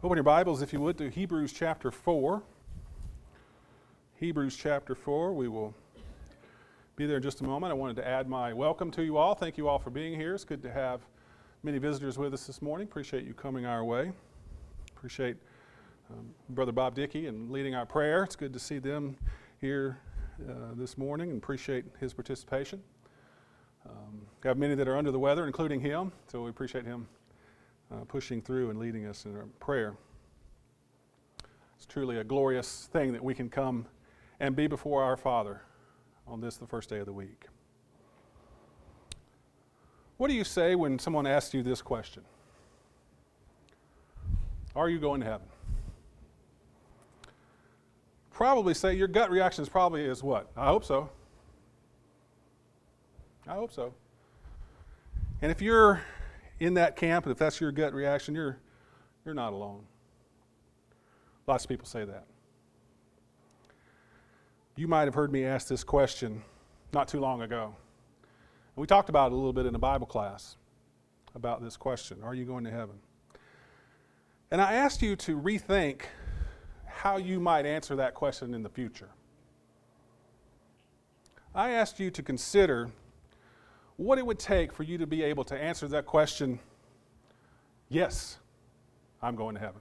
Open your Bibles, if you would, to Hebrews chapter 4. Hebrews chapter 4. We will be there in just a moment. I wanted to add my welcome to you all. Thank you all for being here. It's good to have many visitors with us this morning. Appreciate you coming our way. Appreciate um, Brother Bob Dickey and leading our prayer. It's good to see them here uh, this morning and appreciate his participation. Um, have many that are under the weather, including him, so we appreciate him uh, pushing through and leading us in our prayer. It's truly a glorious thing that we can come and be before our Father on this, the first day of the week. What do you say when someone asks you this question? Are you going to heaven? Probably say your gut reaction is probably is what? I hope so. I hope so. And if you're in that camp, and if that's your gut reaction, you're, you're not alone. Lots of people say that. You might have heard me ask this question not too long ago. We talked about it a little bit in a Bible class about this question Are you going to heaven? And I asked you to rethink how you might answer that question in the future. I asked you to consider what it would take for you to be able to answer that question yes, I'm going to heaven.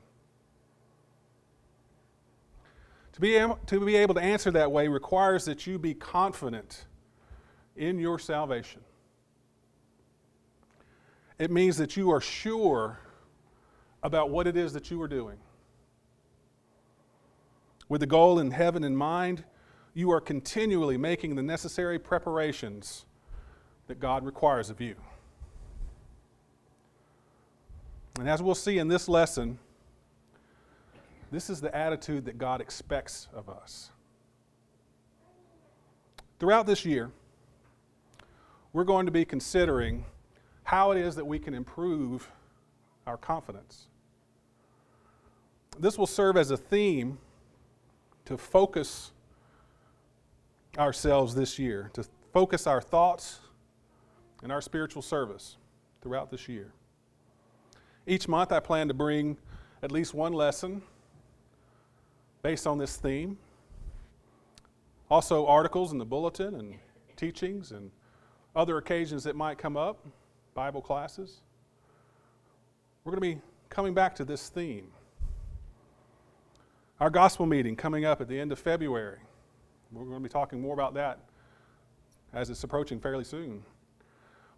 To be, able, to be able to answer that way requires that you be confident in your salvation. It means that you are sure about what it is that you are doing. With the goal in heaven in mind, you are continually making the necessary preparations that God requires of you. And as we'll see in this lesson, this is the attitude that God expects of us. Throughout this year, we're going to be considering how it is that we can improve our confidence. This will serve as a theme to focus ourselves this year, to focus our thoughts and our spiritual service throughout this year. Each month, I plan to bring at least one lesson based on this theme. Also, articles in the bulletin and teachings and other occasions that might come up, Bible classes. We're going to be coming back to this theme. Our gospel meeting coming up at the end of February. We're going to be talking more about that as it's approaching fairly soon.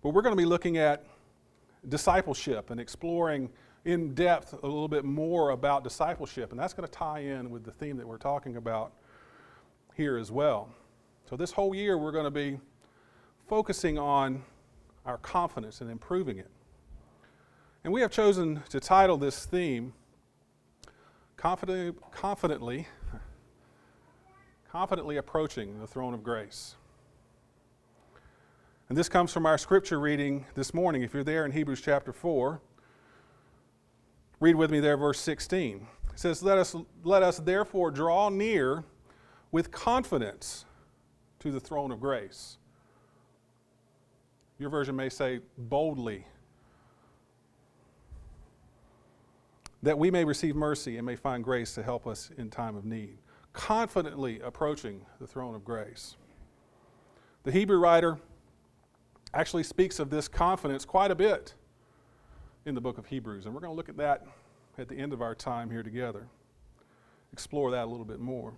But we're going to be looking at discipleship and exploring in depth a little bit more about discipleship. And that's going to tie in with the theme that we're talking about here as well. So, this whole year, we're going to be focusing on our confidence and improving it. And we have chosen to title this theme Confidently, confidently, confidently approaching the throne of grace. And this comes from our scripture reading this morning. If you're there in Hebrews chapter 4, read with me there, verse 16. It says, Let us, let us therefore draw near with confidence to the throne of grace. Your version may say boldly, that we may receive mercy and may find grace to help us in time of need. Confidently approaching the throne of grace. The Hebrew writer actually speaks of this confidence quite a bit in the book of Hebrews. And we're going to look at that at the end of our time here together, explore that a little bit more.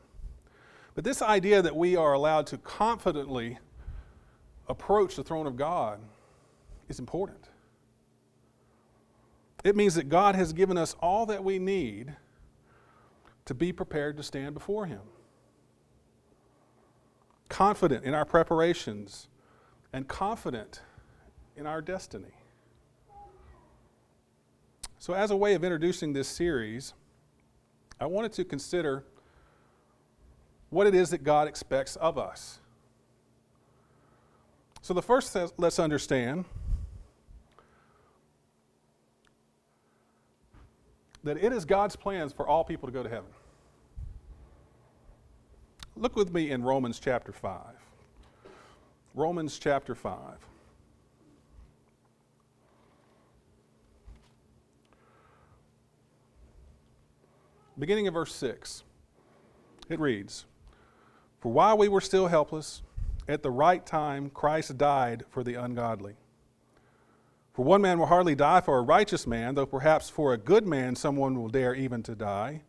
But this idea that we are allowed to confidently approach the throne of God is important. It means that God has given us all that we need to be prepared to stand before Him. Confident in our preparations and confident in our destiny. So, as a way of introducing this series, I wanted to consider what it is that God expects of us. So, the first, let's understand that it is God's plans for all people to go to heaven. Look with me in Romans chapter 5. Romans chapter 5. beginning of verse 6. It reads For while we were still helpless, at the right time Christ died for the ungodly. For one man will hardly die for a righteous man, though perhaps for a good man someone will dare even to die.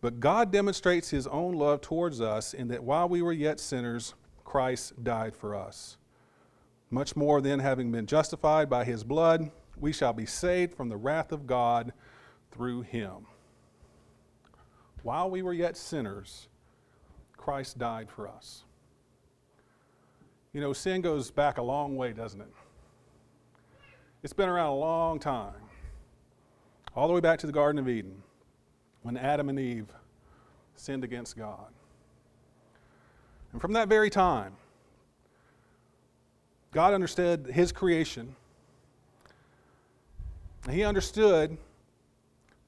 But God demonstrates his own love towards us in that while we were yet sinners, Christ died for us. Much more than having been justified by his blood, we shall be saved from the wrath of God through him. While we were yet sinners, Christ died for us. You know, sin goes back a long way, doesn't it? It's been around a long time, all the way back to the Garden of Eden, when Adam and Eve sinned against God. And from that very time, God understood his creation. He understood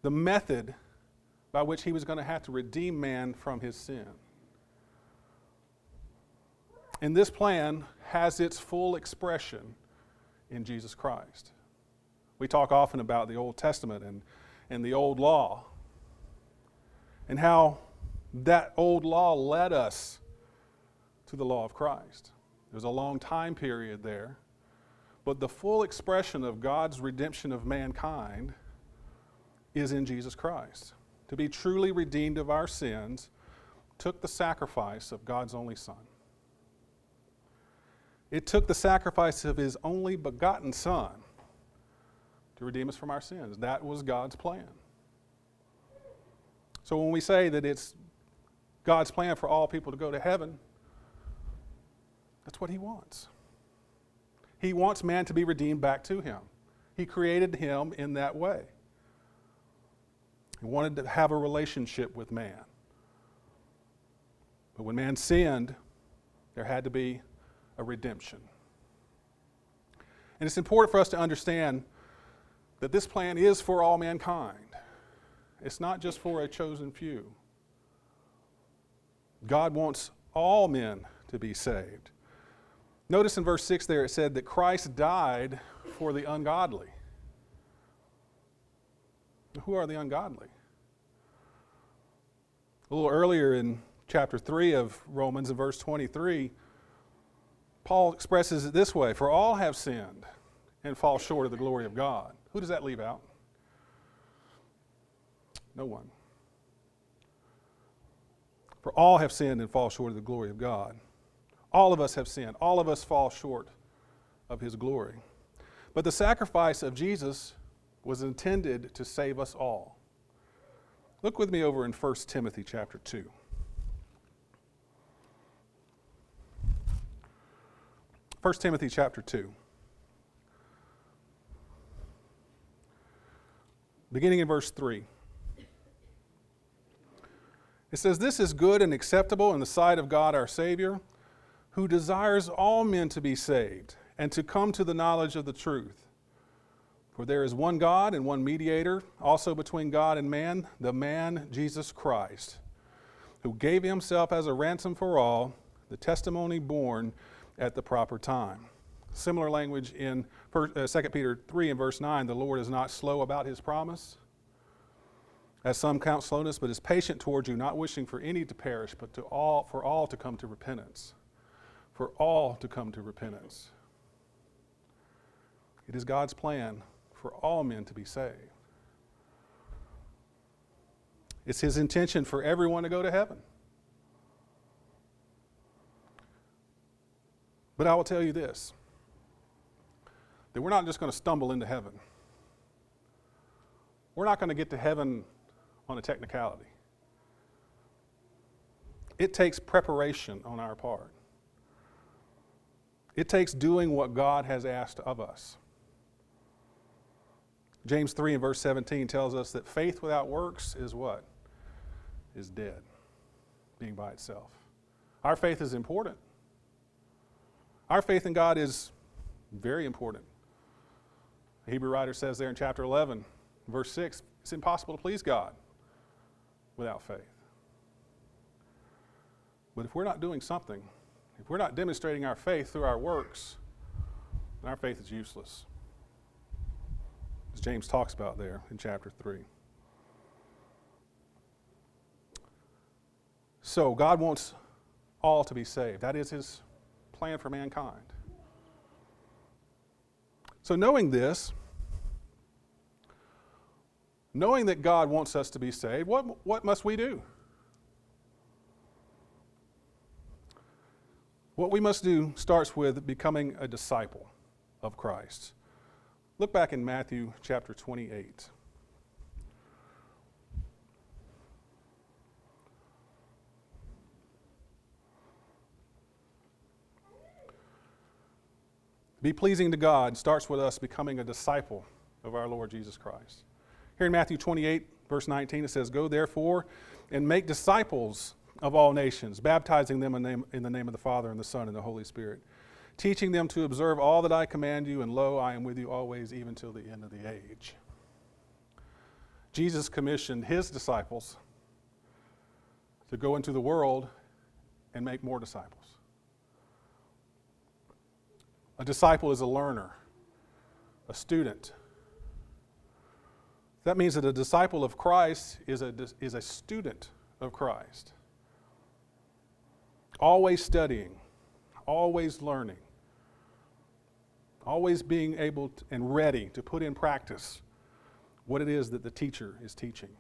the method by which he was going to have to redeem man from his sin. And this plan has its full expression in Jesus Christ. We talk often about the Old Testament and, and the Old Law and how that old law led us to the law of Christ. There's a long time period there. But the full expression of God's redemption of mankind is in Jesus Christ. To be truly redeemed of our sins took the sacrifice of God's only Son. It took the sacrifice of His only begotten Son to redeem us from our sins. That was God's plan. So when we say that it's God's plan for all people to go to heaven, that's what He wants. He wants man to be redeemed back to Him. He created him in that way. He wanted to have a relationship with man. But when man sinned, there had to be a redemption. And it's important for us to understand that this plan is for all mankind. It's not just for a chosen few. God wants all men to be saved. Notice in verse 6 there it said that Christ died for the ungodly. Who are the ungodly? A little earlier in chapter 3 of Romans, in verse 23, Paul expresses it this way For all have sinned and fall short of the glory of God. Who does that leave out? No one. For all have sinned and fall short of the glory of God. All of us have sinned. All of us fall short of his glory. But the sacrifice of Jesus was intended to save us all. Look with me over in 1 Timothy chapter 2. First Timothy chapter 2. Beginning in verse 3. It says, This is good and acceptable in the sight of God our Savior who desires all men to be saved and to come to the knowledge of the truth. For there is one God and one mediator, also between God and man, the man Jesus Christ, who gave himself as a ransom for all, the testimony born at the proper time. Similar language in 2 uh, Peter 3 and verse 9 the Lord is not slow about his promise, as some count slowness, but is patient towards you, not wishing for any to perish, but to all, for all to come to repentance for all to come to repentance. It is God's plan for all men to be saved. It's His intention for everyone to go to heaven. But I will tell you this that we're not just going to stumble into heaven. We're not going to get to heaven on a technicality. It takes preparation on our part. It takes doing what God has asked of us. James 3 and verse 17 tells us that faith without works is what? Is dead, being by itself. Our faith is important. Our faith in God is very important. The Hebrew writer says there in chapter 11, verse 6, it's impossible to please God without faith. But if we're not doing something, if we're not demonstrating our faith through our works, then our faith is useless. As James talks about there in chapter 3. So, God wants all to be saved. That is His plan for mankind. So, knowing this, knowing that God wants us to be saved, what, what must we do? What we must do starts with becoming a disciple of Christ. Look back in Matthew chapter 28. Be pleasing to God starts with us becoming a disciple of our Lord Jesus Christ. Here in Matthew 28, verse 19, it says, Go therefore and make disciples of all nations, baptizing them in, name, in the name of the Father and the Son and the Holy Spirit, teaching them to observe all that I command you, and lo, I am with you always, even till the end of the age. Jesus commissioned his disciples to go into the world and make more disciples. A disciple is a learner, a student. That means that a disciple of Christ is a, is a student of Christ. Always studying, always learning, always being able to, and ready to put in practice what it is that the teacher is teaching.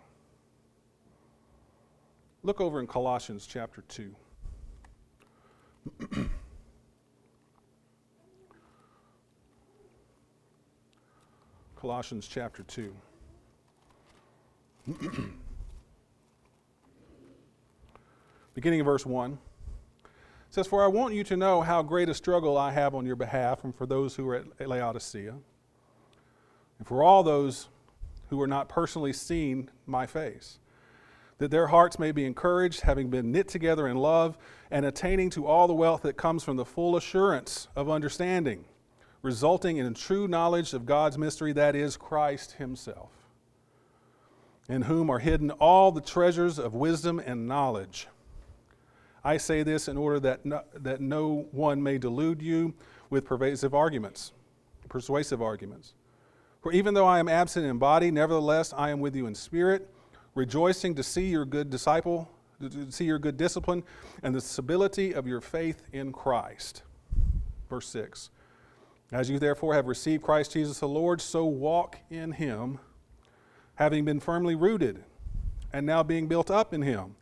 Look over in Colossians chapter 2. Colossians chapter 2. Beginning of verse 1 says, For I want you to know how great a struggle I have on your behalf, and for those who are at Laodicea, and for all those who are not personally seen my face, that their hearts may be encouraged, having been knit together in love, and attaining to all the wealth that comes from the full assurance of understanding resulting in a true knowledge of God's mystery, that is, Christ Himself, in whom are hidden all the treasures of wisdom and knowledge. I say this in order that no, that no one may delude you with pervasive arguments, persuasive arguments. For even though I am absent in body, nevertheless I am with you in spirit, rejoicing to see your good disciple, to see your good discipline, and the stability of your faith in Christ. Verse 6. As you therefore have received Christ Jesus the Lord, so walk in him, having been firmly rooted, and now being built up in him,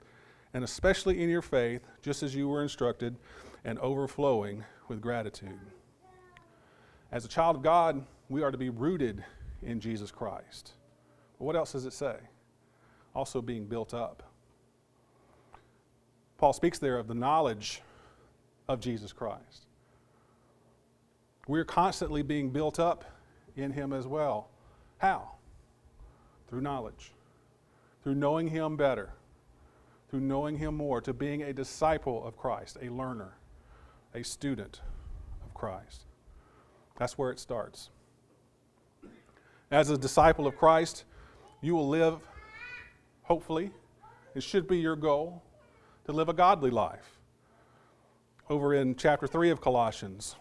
and especially in your faith, just as you were instructed, and overflowing with gratitude. As a child of God, we are to be rooted in Jesus Christ. But what else does it say? Also being built up. Paul speaks there of the knowledge of Jesus Christ. We're constantly being built up in Him as well. How? Through knowledge, through knowing Him better, through knowing Him more, to being a disciple of Christ, a learner, a student of Christ. That's where it starts. As a disciple of Christ, you will live, hopefully, it should be your goal, to live a godly life. Over in chapter 3 of Colossians,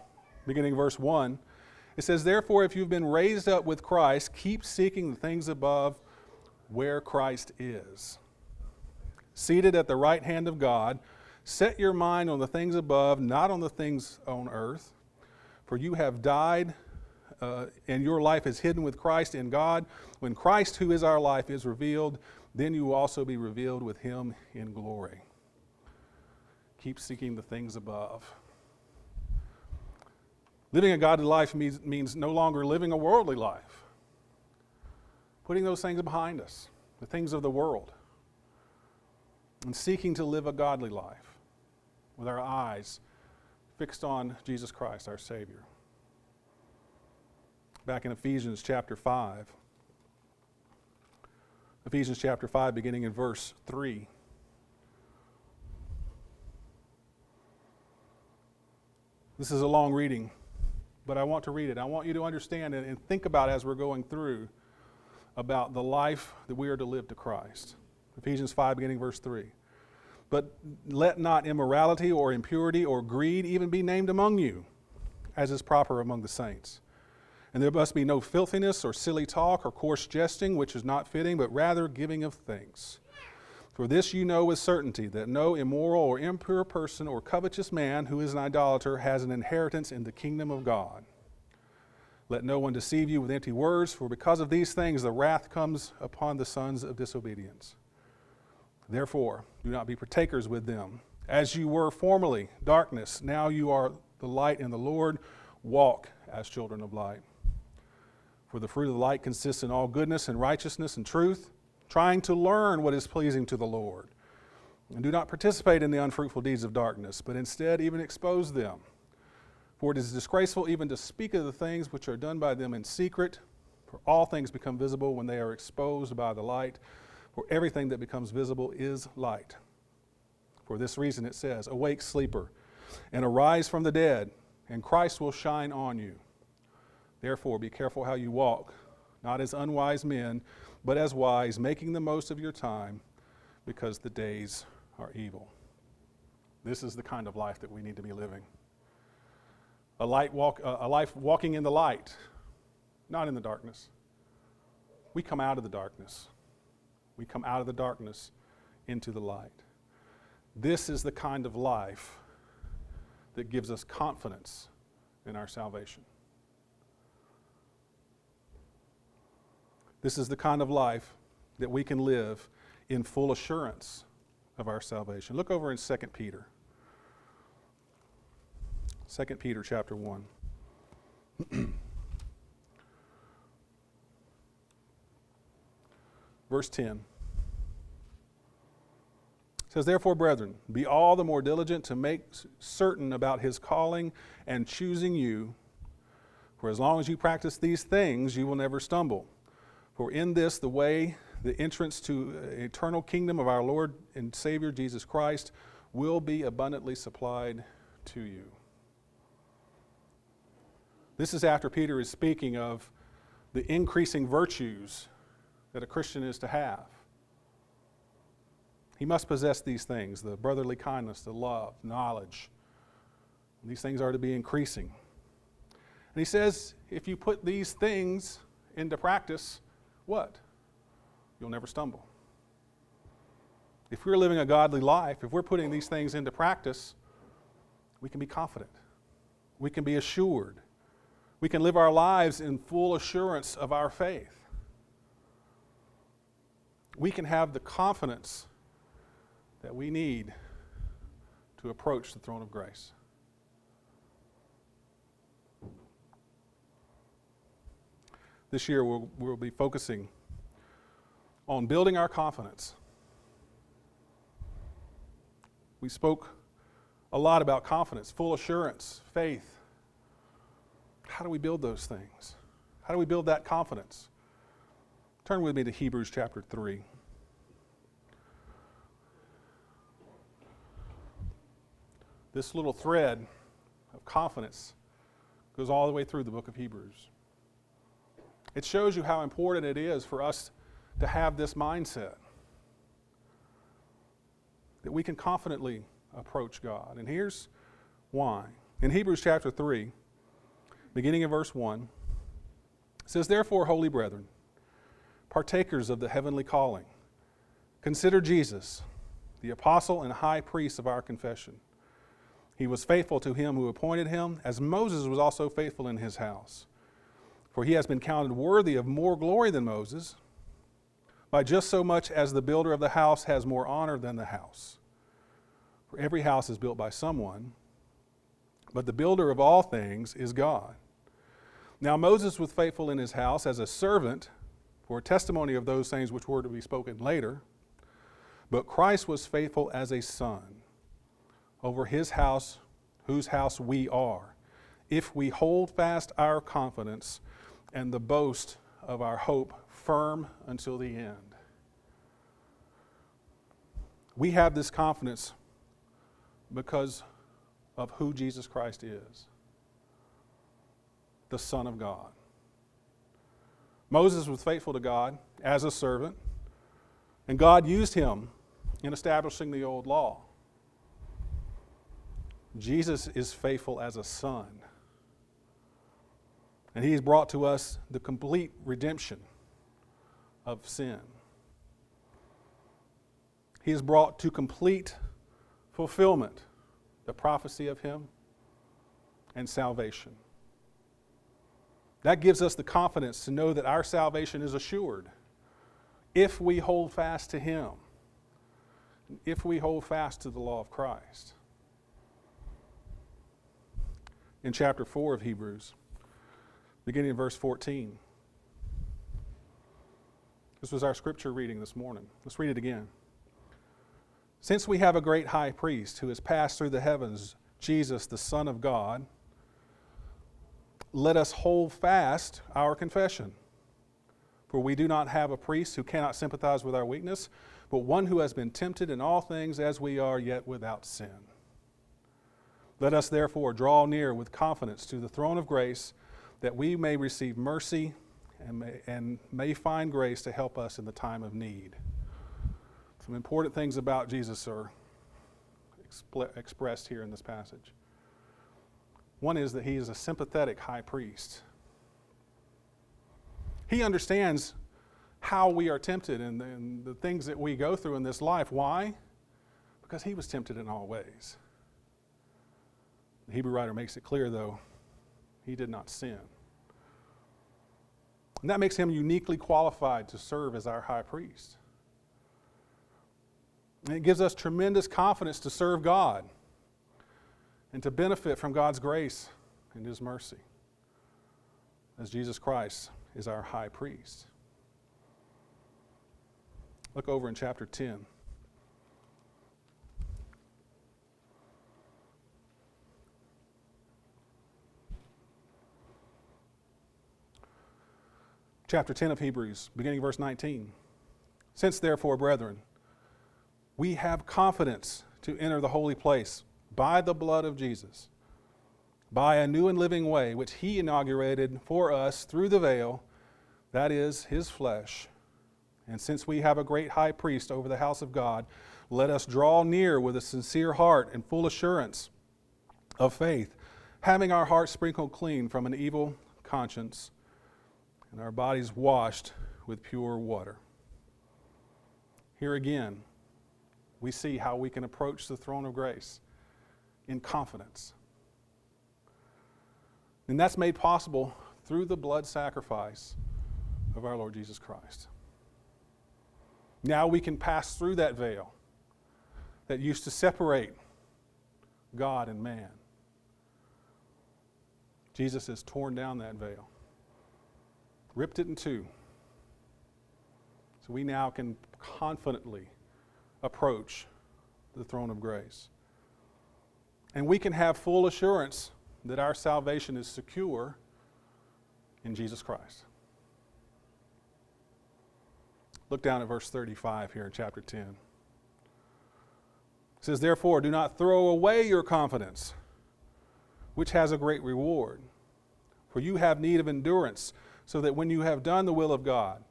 beginning verse 1. It says, Therefore, if you've been raised up with Christ, keep seeking the things above where Christ is. Seated at the right hand of God, set your mind on the things above, not on the things on earth. For you have died, uh, and your life is hidden with Christ in God. When Christ, who is our life, is revealed, then you will also be revealed with him in glory. Keep seeking the things above. Living a godly life means, means no longer living a worldly life, putting those things behind us, the things of the world, and seeking to live a godly life with our eyes fixed on Jesus Christ, our Savior. Back in Ephesians chapter 5, Ephesians chapter 5, beginning in verse 3. This is a long reading but I want to read it. I want you to understand and think about as we're going through about the life that we are to live to Christ. Ephesians 5, beginning verse 3. But let not immorality or impurity or greed even be named among you, as is proper among the saints. And there must be no filthiness or silly talk or coarse jesting, which is not fitting, but rather giving of thanks. For this you know with certainty that no immoral or impure person or covetous man who is an idolater has an inheritance in the kingdom of God. Let no one deceive you with empty words, for because of these things the wrath comes upon the sons of disobedience. Therefore, do not be partakers with them. As you were formerly darkness, now you are the light in the Lord. Walk as children of light. For the fruit of the light consists in all goodness and righteousness and truth trying to learn what is pleasing to the Lord. And do not participate in the unfruitful deeds of darkness, but instead even expose them. For it is disgraceful even to speak of the things which are done by them in secret, for all things become visible when they are exposed by the light. For everything that becomes visible is light. For this reason it says, Awake, sleeper, and arise from the dead, and Christ will shine on you. Therefore, be careful how you walk, not as unwise men but as wise, making the most of your time because the days are evil. This is the kind of life that we need to be living. A, light walk, uh, a life walking in the light, not in the darkness. We come out of the darkness. We come out of the darkness into the light. This is the kind of life that gives us confidence in our salvation. This is the kind of life that we can live in full assurance of our salvation. Look over in 2 Peter. 2 Peter chapter 1. Verse 10 says, Therefore, brethren, be all the more diligent to make certain about his calling and choosing you. For as long as you practice these things, you will never stumble. For in this, the way, the entrance to uh, eternal kingdom of our Lord and Savior Jesus Christ will be abundantly supplied to you. This is after Peter is speaking of the increasing virtues that a Christian is to have. He must possess these things the brotherly kindness, the love, knowledge. These things are to be increasing. And he says, if you put these things into practice, what? You'll never stumble. If we're living a godly life, if we're putting these things into practice, we can be confident. We can be assured. We can live our lives in full assurance of our faith. We can have the confidence that we need to approach the throne of grace. this year we'll, we'll be focusing on building our confidence. We spoke a lot about confidence, full assurance, faith. How do we build those things? How do we build that confidence? Turn with me to Hebrews chapter 3. This little thread of confidence goes all the way through the book of Hebrews. It shows you how important it is for us to have this mindset that we can confidently approach God. And here's why. In Hebrews chapter 3, beginning in verse 1, it says, Therefore, holy brethren, partakers of the heavenly calling, consider Jesus, the apostle and high priest of our confession. He was faithful to him who appointed him, as Moses was also faithful in his house. For he has been counted worthy of more glory than Moses, by just so much as the builder of the house has more honor than the house. For every house is built by someone, but the builder of all things is God. Now Moses was faithful in his house as a servant for a testimony of those things which were to be spoken later, but Christ was faithful as a son over his house, whose house we are, if we hold fast our confidence and the boast of our hope firm until the end. We have this confidence because of who Jesus Christ is the Son of God. Moses was faithful to God as a servant, and God used him in establishing the old law. Jesus is faithful as a son and He has brought to us the complete redemption of sin. He has brought to complete fulfillment the prophecy of Him and salvation. That gives us the confidence to know that our salvation is assured if we hold fast to Him, if we hold fast to the law of Christ. In chapter 4 of Hebrews, beginning in verse 14. This was our scripture reading this morning. Let's read it again. Since we have a great high priest who has passed through the heavens, Jesus, the Son of God, let us hold fast our confession. For we do not have a priest who cannot sympathize with our weakness, but one who has been tempted in all things as we are, yet without sin. Let us therefore draw near with confidence to the throne of grace that we may receive mercy and may, and may find grace to help us in the time of need. Some important things about Jesus are expl- expressed here in this passage. One is that he is a sympathetic high priest. He understands how we are tempted and, and the things that we go through in this life. Why? Because he was tempted in all ways. The Hebrew writer makes it clear, though, he did not sin. And that makes him uniquely qualified to serve as our high priest. And it gives us tremendous confidence to serve God and to benefit from God's grace and His mercy, as Jesus Christ is our high priest. Look over in chapter 10. Chapter 10 of Hebrews, beginning verse 19. Since, therefore, brethren, we have confidence to enter the holy place by the blood of Jesus, by a new and living way which he inaugurated for us through the veil, that is, his flesh. And since we have a great high priest over the house of God, let us draw near with a sincere heart and full assurance of faith, having our hearts sprinkled clean from an evil conscience and our bodies washed with pure water. Here again, we see how we can approach the throne of grace in confidence. And that's made possible through the blood sacrifice of our Lord Jesus Christ. Now we can pass through that veil that used to separate God and man. Jesus has torn down that veil, ripped it in two. So we now can confidently approach the throne of grace. And we can have full assurance that our salvation is secure in Jesus Christ. Look down at verse 35 here in chapter 10. It says, Therefore, do not throw away your confidence, which has a great reward. For you have need of endurance, so that when you have done the will of God,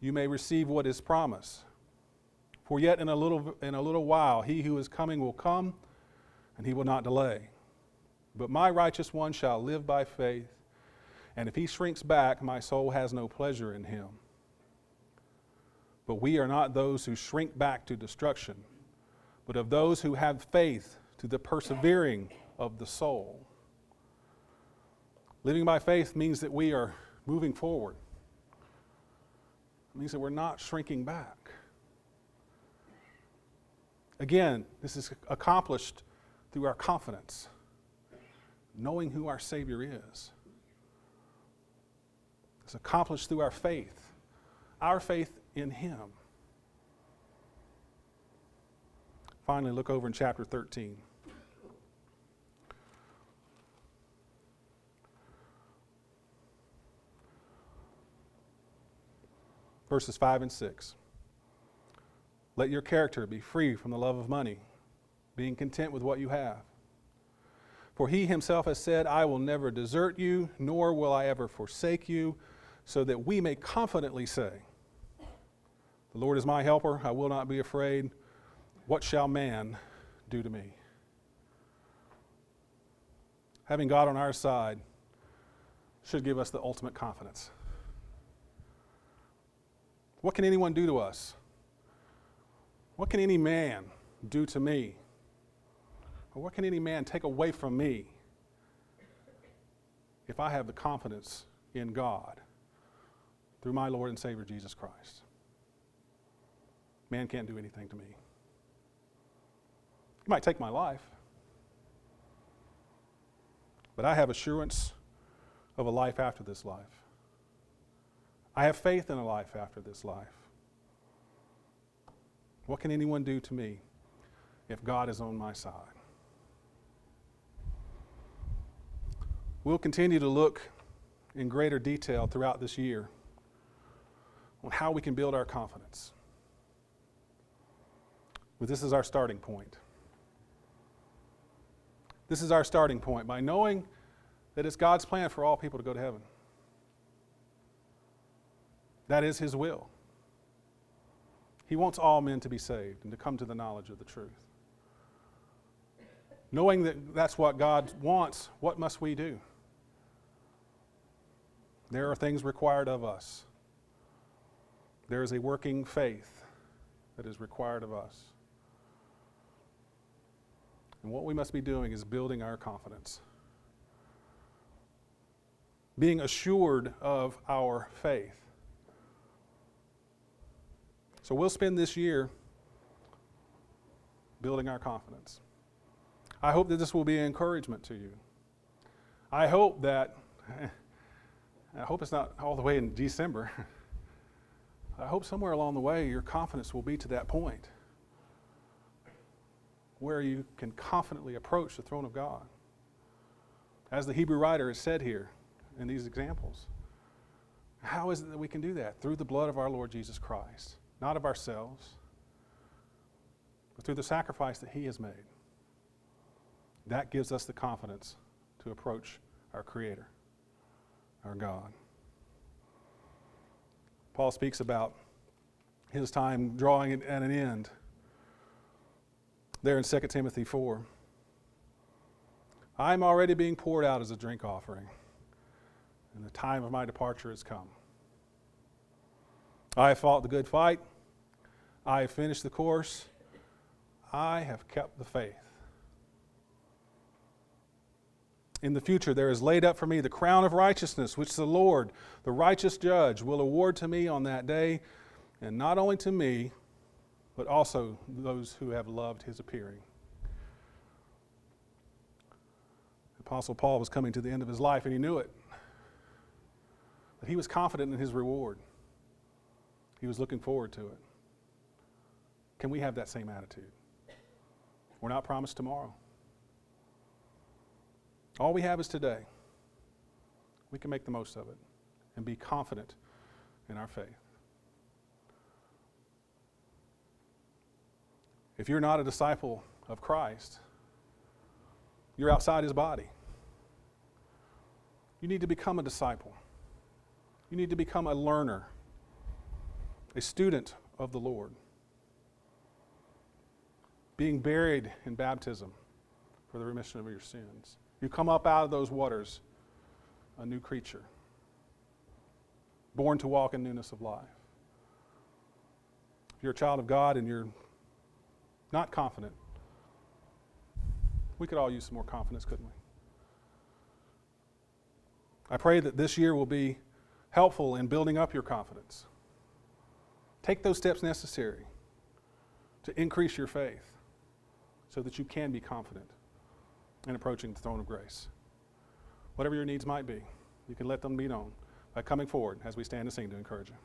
you may receive what is promised. For yet in a little, in a little while, he who is coming will come and he will not delay. But my righteous one shall live by faith, and if he shrinks back, my soul has no pleasure in him. But we are not those who shrink back to destruction, but of those who have faith to the persevering of the soul. Living by faith means that we are moving forward. It means that we're not shrinking back. Again, this is accomplished through our confidence, knowing who our Savior is. It's accomplished through our faith, our faith in Him. Finally, look over in chapter 13. Verses 5 and 6. Let your character be free from the love of money being content with what you have. For he himself has said, I will never desert you, nor will I ever forsake you, so that we may confidently say, The Lord is my helper, I will not be afraid. What shall man do to me? Having God on our side should give us the ultimate confidence. What can anyone do to us? What can any man do to me? What can any man take away from me if I have the confidence in God through my Lord and Savior Jesus Christ? Man can't do anything to me. He might take my life, but I have assurance of a life after this life. I have faith in a life after this life. What can anyone do to me if God is on my side? We'll continue to look in greater detail throughout this year on how we can build our confidence. But this is our starting point. This is our starting point by knowing that it's God's plan for all people to go to heaven. That is His will. He wants all men to be saved and to come to the knowledge of the truth. Knowing that that's what God wants, what must we do? There are things required of us. There is a working faith that is required of us. And what we must be doing is building our confidence, being assured of our faith. So we'll spend this year building our confidence. I hope that this will be an encouragement to you. I hope that, I hope it's not all the way in December. I hope somewhere along the way your confidence will be to that point where you can confidently approach the throne of God. As the Hebrew writer has said here in these examples, how is it that we can do that? Through the blood of our Lord Jesus Christ not of ourselves, but through the sacrifice that He has made. That gives us the confidence to approach our Creator, our God. Paul speaks about his time drawing at an end there in 2 Timothy 4. I am already being poured out as a drink offering, and the time of my departure has come. I have fought the good fight. I have finished the course. I have kept the faith. In the future, there is laid up for me the crown of righteousness, which the Lord, the righteous judge, will award to me on that day, and not only to me, but also those who have loved his appearing. Apostle Paul was coming to the end of his life, and he knew it. But he was confident in his reward. He was looking forward to it. Can we have that same attitude? We're not promised tomorrow. All we have is today. We can make the most of it and be confident in our faith. If you're not a disciple of Christ, you're outside his body. You need to become a disciple. You need to become a learner a student of the Lord, being buried in baptism for the remission of your sins. You come up out of those waters a new creature, born to walk in newness of life. If you're a child of God and you're not confident, we could all use some more confidence, couldn't we? I pray that this year will be helpful in building up your confidence. Take those steps necessary to increase your faith so that you can be confident in approaching the throne of grace. Whatever your needs might be, you can let them be known by coming forward as we stand and sing to encourage you.